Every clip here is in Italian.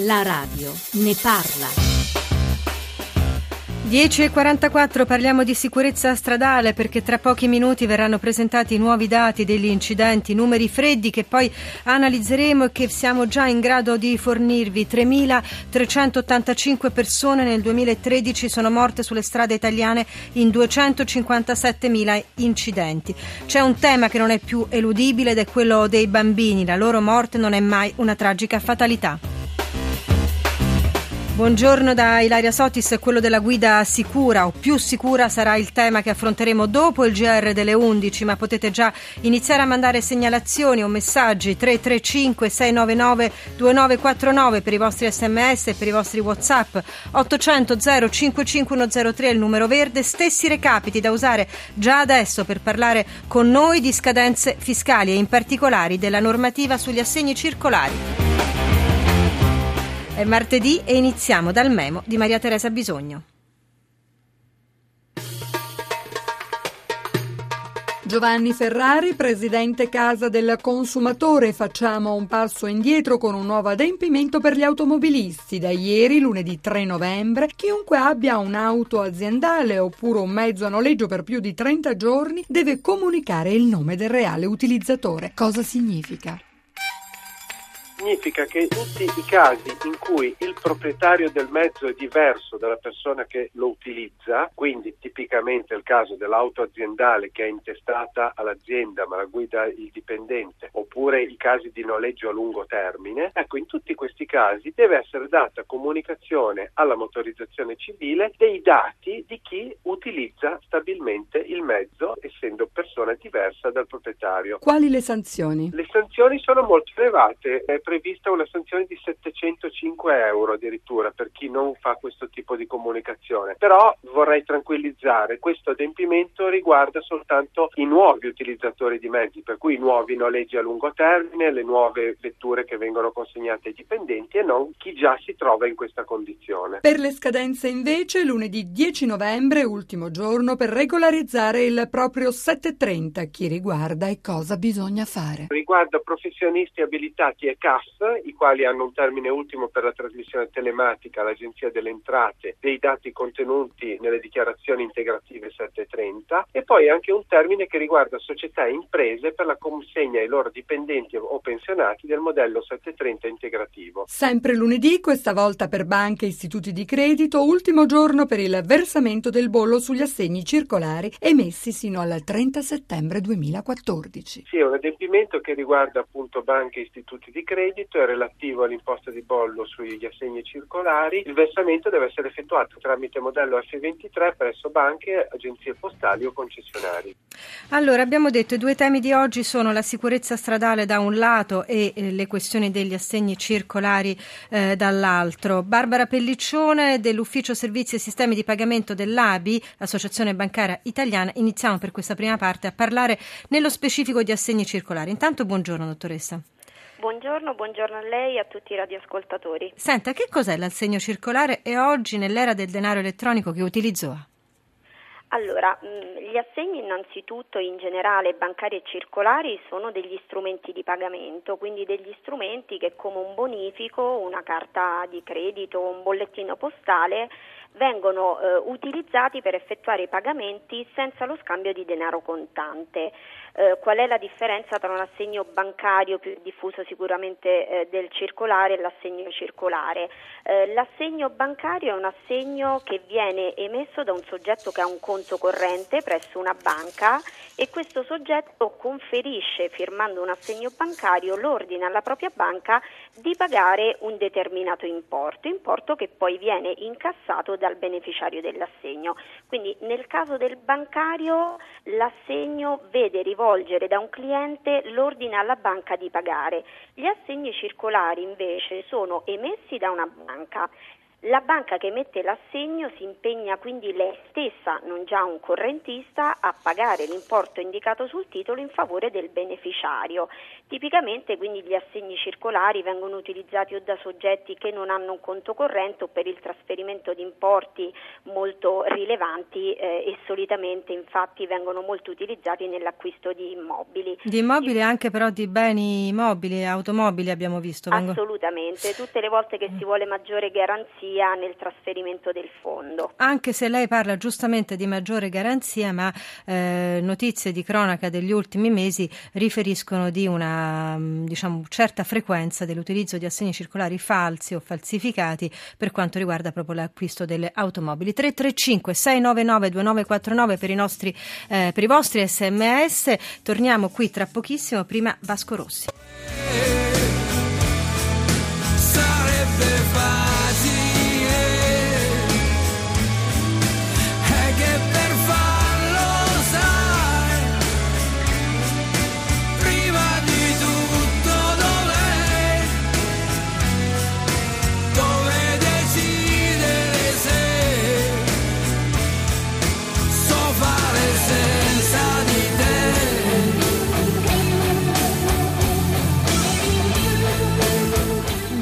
La radio ne parla. 10.44 parliamo di sicurezza stradale perché tra pochi minuti verranno presentati i nuovi dati degli incidenti, numeri freddi che poi analizzeremo e che siamo già in grado di fornirvi. 3.385 persone nel 2013 sono morte sulle strade italiane in 257.000 incidenti. C'è un tema che non è più eludibile ed è quello dei bambini. La loro morte non è mai una tragica fatalità. Buongiorno da Ilaria Sotis, quello della guida sicura o più sicura sarà il tema che affronteremo dopo il GR delle 11, ma potete già iniziare a mandare segnalazioni o messaggi 335 699 2949 per i vostri sms e per i vostri whatsapp 800 055103 è il numero verde, stessi recapiti da usare già adesso per parlare con noi di scadenze fiscali e in particolare della normativa sugli assegni circolari. È martedì e iniziamo dal memo di Maria Teresa Bisogno. Giovanni Ferrari, presidente Casa del Consumatore, facciamo un passo indietro con un nuovo adempimento per gli automobilisti. Da ieri, lunedì 3 novembre, chiunque abbia un'auto aziendale oppure un mezzo a noleggio per più di 30 giorni deve comunicare il nome del reale utilizzatore. Cosa significa? Significa che in tutti i casi in cui il proprietario del mezzo è diverso dalla persona che lo utilizza, quindi tipicamente il caso dell'auto aziendale che è intestata all'azienda ma la guida il dipendente, oppure i casi di noleggio a lungo termine, ecco in tutti questi casi deve essere data comunicazione alla motorizzazione civile dei dati di chi utilizza stabilmente il mezzo essendo persona diversa dal proprietario. Quali le sanzioni? Le sanzioni sono molto elevate prevista una sanzione di 705 euro addirittura per chi non fa questo tipo di comunicazione. Però vorrei tranquillizzare, questo adempimento riguarda soltanto i nuovi utilizzatori di mezzi, per cui i nuovi noleggi a lungo termine, le nuove vetture che vengono consegnate ai dipendenti e non chi già si trova in questa condizione. Per le scadenze invece lunedì 10 novembre, ultimo giorno per regolarizzare il proprio 730, chi riguarda e cosa bisogna fare. Riguarda professionisti abilitati e CAF i quali hanno un termine ultimo per la trasmissione telematica all'Agenzia delle Entrate dei dati contenuti nelle dichiarazioni integrative 730 e poi anche un termine che riguarda società e imprese per la consegna ai loro dipendenti o pensionati del modello 730 integrativo. Sempre lunedì, questa volta per banche e istituti di credito, ultimo giorno per il versamento del bollo sugli assegni circolari emessi sino al 30 settembre 2014. Sì, è un adempimento che riguarda appunto banche e istituti di credito credito è relativo all'imposta di bollo sugli assegni circolari. Il versamento deve essere effettuato tramite modello F23 presso banche, agenzie postali o concessionari. Allora, abbiamo detto i due temi di oggi sono la sicurezza stradale da un lato e eh, le questioni degli assegni circolari eh, dall'altro. Barbara Pelliccione dell'Ufficio Servizi e Sistemi di Pagamento dell'ABI, l'Associazione Bancaria Italiana, iniziamo per questa prima parte a parlare nello specifico di assegni circolari. Intanto buongiorno dottoressa. Buongiorno, buongiorno a lei e a tutti i radioascoltatori. Senta, che cos'è l'assegno circolare e oggi nell'era del denaro elettronico che utilizzo ha? Allora, mm, gli assegni innanzitutto in generale bancari e circolari sono degli strumenti di pagamento, quindi degli strumenti che come un bonifico, una carta di credito, un bollettino postale vengono eh, utilizzati per effettuare i pagamenti senza lo scambio di denaro contante. Eh, qual è la differenza tra un assegno bancario più diffuso sicuramente eh, del circolare e l'assegno circolare? Eh, l'assegno bancario è un assegno che viene emesso da un soggetto che ha un conto corrente presso una banca e questo soggetto conferisce, firmando un assegno bancario, l'ordine alla propria banca di pagare un determinato importo, importo che poi viene incassato dal beneficiario dell'assegno. Quindi nel caso del bancario l'assegno vede rivolgere da un cliente l'ordine alla banca di pagare. Gli assegni circolari invece sono emessi da una banca La banca che emette l'assegno si impegna quindi lei stessa, non già un correntista, a pagare l'importo indicato sul titolo in favore del beneficiario. Tipicamente quindi gli assegni circolari vengono utilizzati o da soggetti che non hanno un conto corrente o per il trasferimento di importi molto rilevanti eh, e solitamente infatti vengono molto utilizzati nell'acquisto di immobili. Di immobili anche però di beni mobili, automobili abbiamo visto. Assolutamente, tutte le volte che si vuole maggiore garanzia garanzia nel trasferimento del fondo. Anche se lei parla giustamente di maggiore garanzia, ma eh, notizie di cronaca degli ultimi mesi riferiscono di una mm, diciamo, certa frequenza dell'utilizzo di assegni circolari falsi o falsificati per quanto riguarda proprio l'acquisto delle automobili. 335 699 2949 per i, nostri, eh, per i vostri sms. Torniamo qui tra pochissimo, prima Vasco Rossi.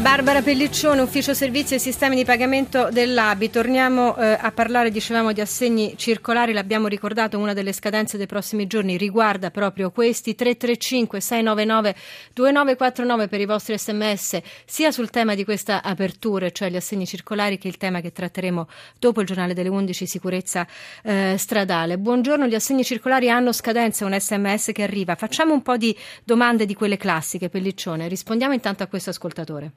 Barbara Pelliccione, ufficio servizi e sistemi di pagamento dell'ABI. Torniamo eh, a parlare, dicevamo, di assegni circolari, l'abbiamo ricordato, una delle scadenze dei prossimi giorni riguarda proprio questi 335 699 2949 per i vostri sms, sia sul tema di questa apertura, cioè gli assegni circolari, che il tema che tratteremo dopo il giornale delle 11, sicurezza eh, stradale. Buongiorno, gli assegni circolari hanno scadenza, un sms che arriva. Facciamo un po' di domande di quelle classiche, Pelliccione. Rispondiamo intanto a questo ascoltatore.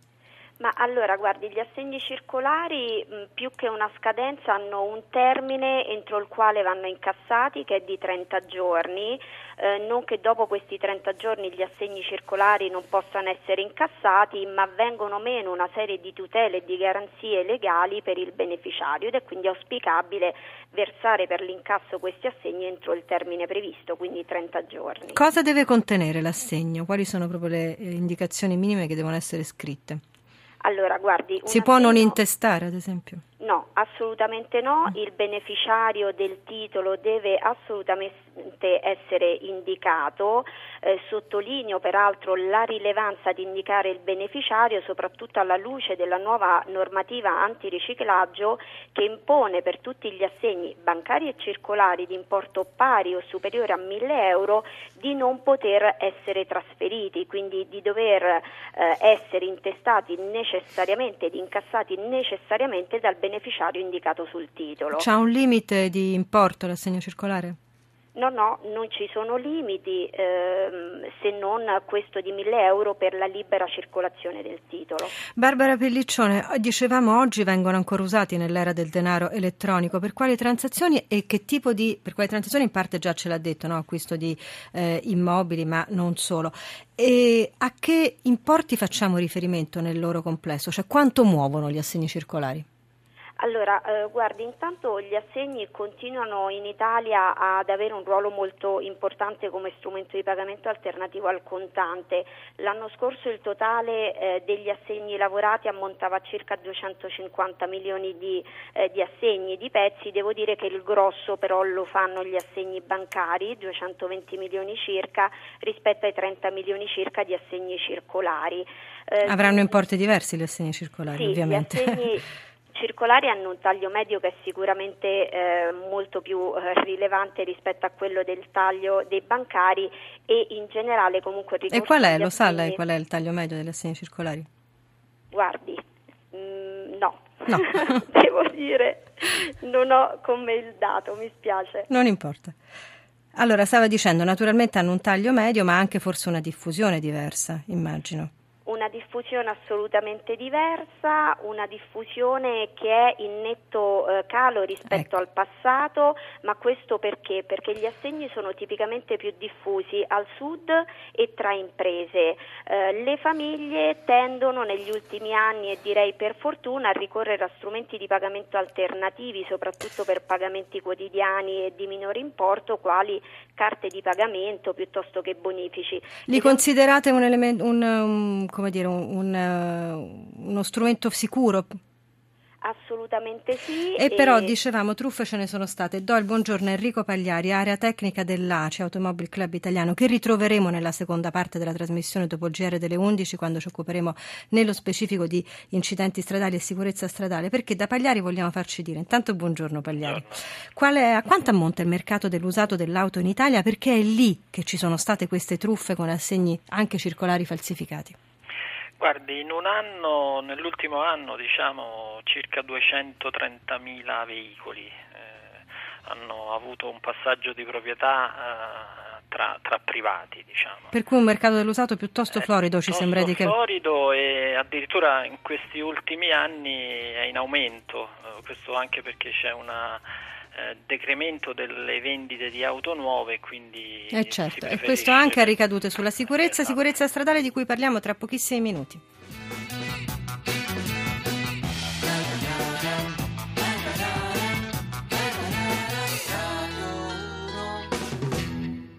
Ma allora, guardi, gli assegni circolari mh, più che una scadenza hanno un termine entro il quale vanno incassati che è di 30 giorni, eh, non che dopo questi 30 giorni gli assegni circolari non possano essere incassati, ma vengono meno una serie di tutele e di garanzie legali per il beneficiario ed è quindi auspicabile versare per l'incasso questi assegni entro il termine previsto, quindi 30 giorni. Cosa deve contenere l'assegno? Quali sono proprio le eh, indicazioni minime che devono essere scritte? Allora, guardi, si può non intestare, ad esempio? No, assolutamente no. Il beneficiario del titolo deve assolutamente essere indicato. Eh, sottolineo peraltro la rilevanza di indicare il beneficiario, soprattutto alla luce della nuova normativa antiriciclaggio che impone per tutti gli assegni bancari e circolari di importo pari o superiore a 1000 euro di non poter essere trasferiti, quindi di dover eh, essere intestati necessariamente ed incassati necessariamente dal beneficiario beneficiario indicato sul titolo. C'è un limite di importo l'assegno circolare? No, no, non ci sono limiti ehm, se non questo di 1000 euro per la libera circolazione del titolo. Barbara Pelliccione, dicevamo oggi vengono ancora usati nell'era del denaro elettronico. Per quali transazioni e che tipo di. per quali transazioni in parte già ce l'ha detto, no? acquisto di eh, immobili, ma non solo. E a che importi facciamo riferimento nel loro complesso? Cioè quanto muovono gli assegni circolari? Allora, eh, guardi, intanto gli assegni continuano in Italia ad avere un ruolo molto importante come strumento di pagamento alternativo al contante. L'anno scorso il totale eh, degli assegni lavorati ammontava a circa 250 milioni di, eh, di, assegni di pezzi, devo dire che il grosso però lo fanno gli assegni bancari, 220 milioni circa, rispetto ai 30 milioni circa di assegni circolari. Eh, Avranno importi diversi gli assegni circolari, sì, ovviamente. Circolari hanno un taglio medio che è sicuramente eh, molto più eh, rilevante rispetto a quello del taglio dei bancari e in generale comunque E qual è, lo sa lei qual è il taglio medio delle assegni circolari? Guardi, mh, mm, no, no. devo dire, non ho con me il dato, mi spiace. Non importa. Allora, stava dicendo, naturalmente hanno un taglio medio, ma anche forse una diffusione diversa, immagino una diffusione assolutamente diversa, una diffusione che è in netto eh, calo rispetto ecco. al passato, ma questo perché? Perché gli assegni sono tipicamente più diffusi al sud e tra imprese. Eh, le famiglie tendono negli ultimi anni e direi per fortuna a ricorrere a strumenti di pagamento alternativi, soprattutto per pagamenti quotidiani e di minore importo, quali carte di pagamento piuttosto che bonifici. Li considerate un elemento, un, un come dire, un, un, uno strumento sicuro? Assolutamente sì. E, e, però dicevamo truffe ce ne sono state. Do il buongiorno a Enrico Pagliari, area tecnica dell'ACE, Automobile Club Italiano, che ritroveremo nella seconda parte della trasmissione dopo il GR delle 11 quando ci occuperemo nello specifico di incidenti stradali e sicurezza stradale. Perché da Pagliari vogliamo farci dire, intanto buongiorno Pagliari, Qual è, a quanto ammonta il mercato dell'usato dell'auto in Italia? Perché è lì che ci sono state queste truffe con assegni anche circolari falsificati? Guardi, in un anno, nell'ultimo anno, diciamo circa 230.000 veicoli eh, hanno avuto un passaggio di proprietà eh, tra, tra, privati, diciamo. Per cui un mercato dell'usato piuttosto eh, florido ci sembra di che... florido e addirittura in questi ultimi anni è in aumento, eh, questo anche perché c'è una eh, decremento delle vendite di auto nuove, quindi eh certo, e questo anche ha ricadute sulla sicurezza, esatto. sicurezza stradale di cui parliamo tra pochissimi minuti.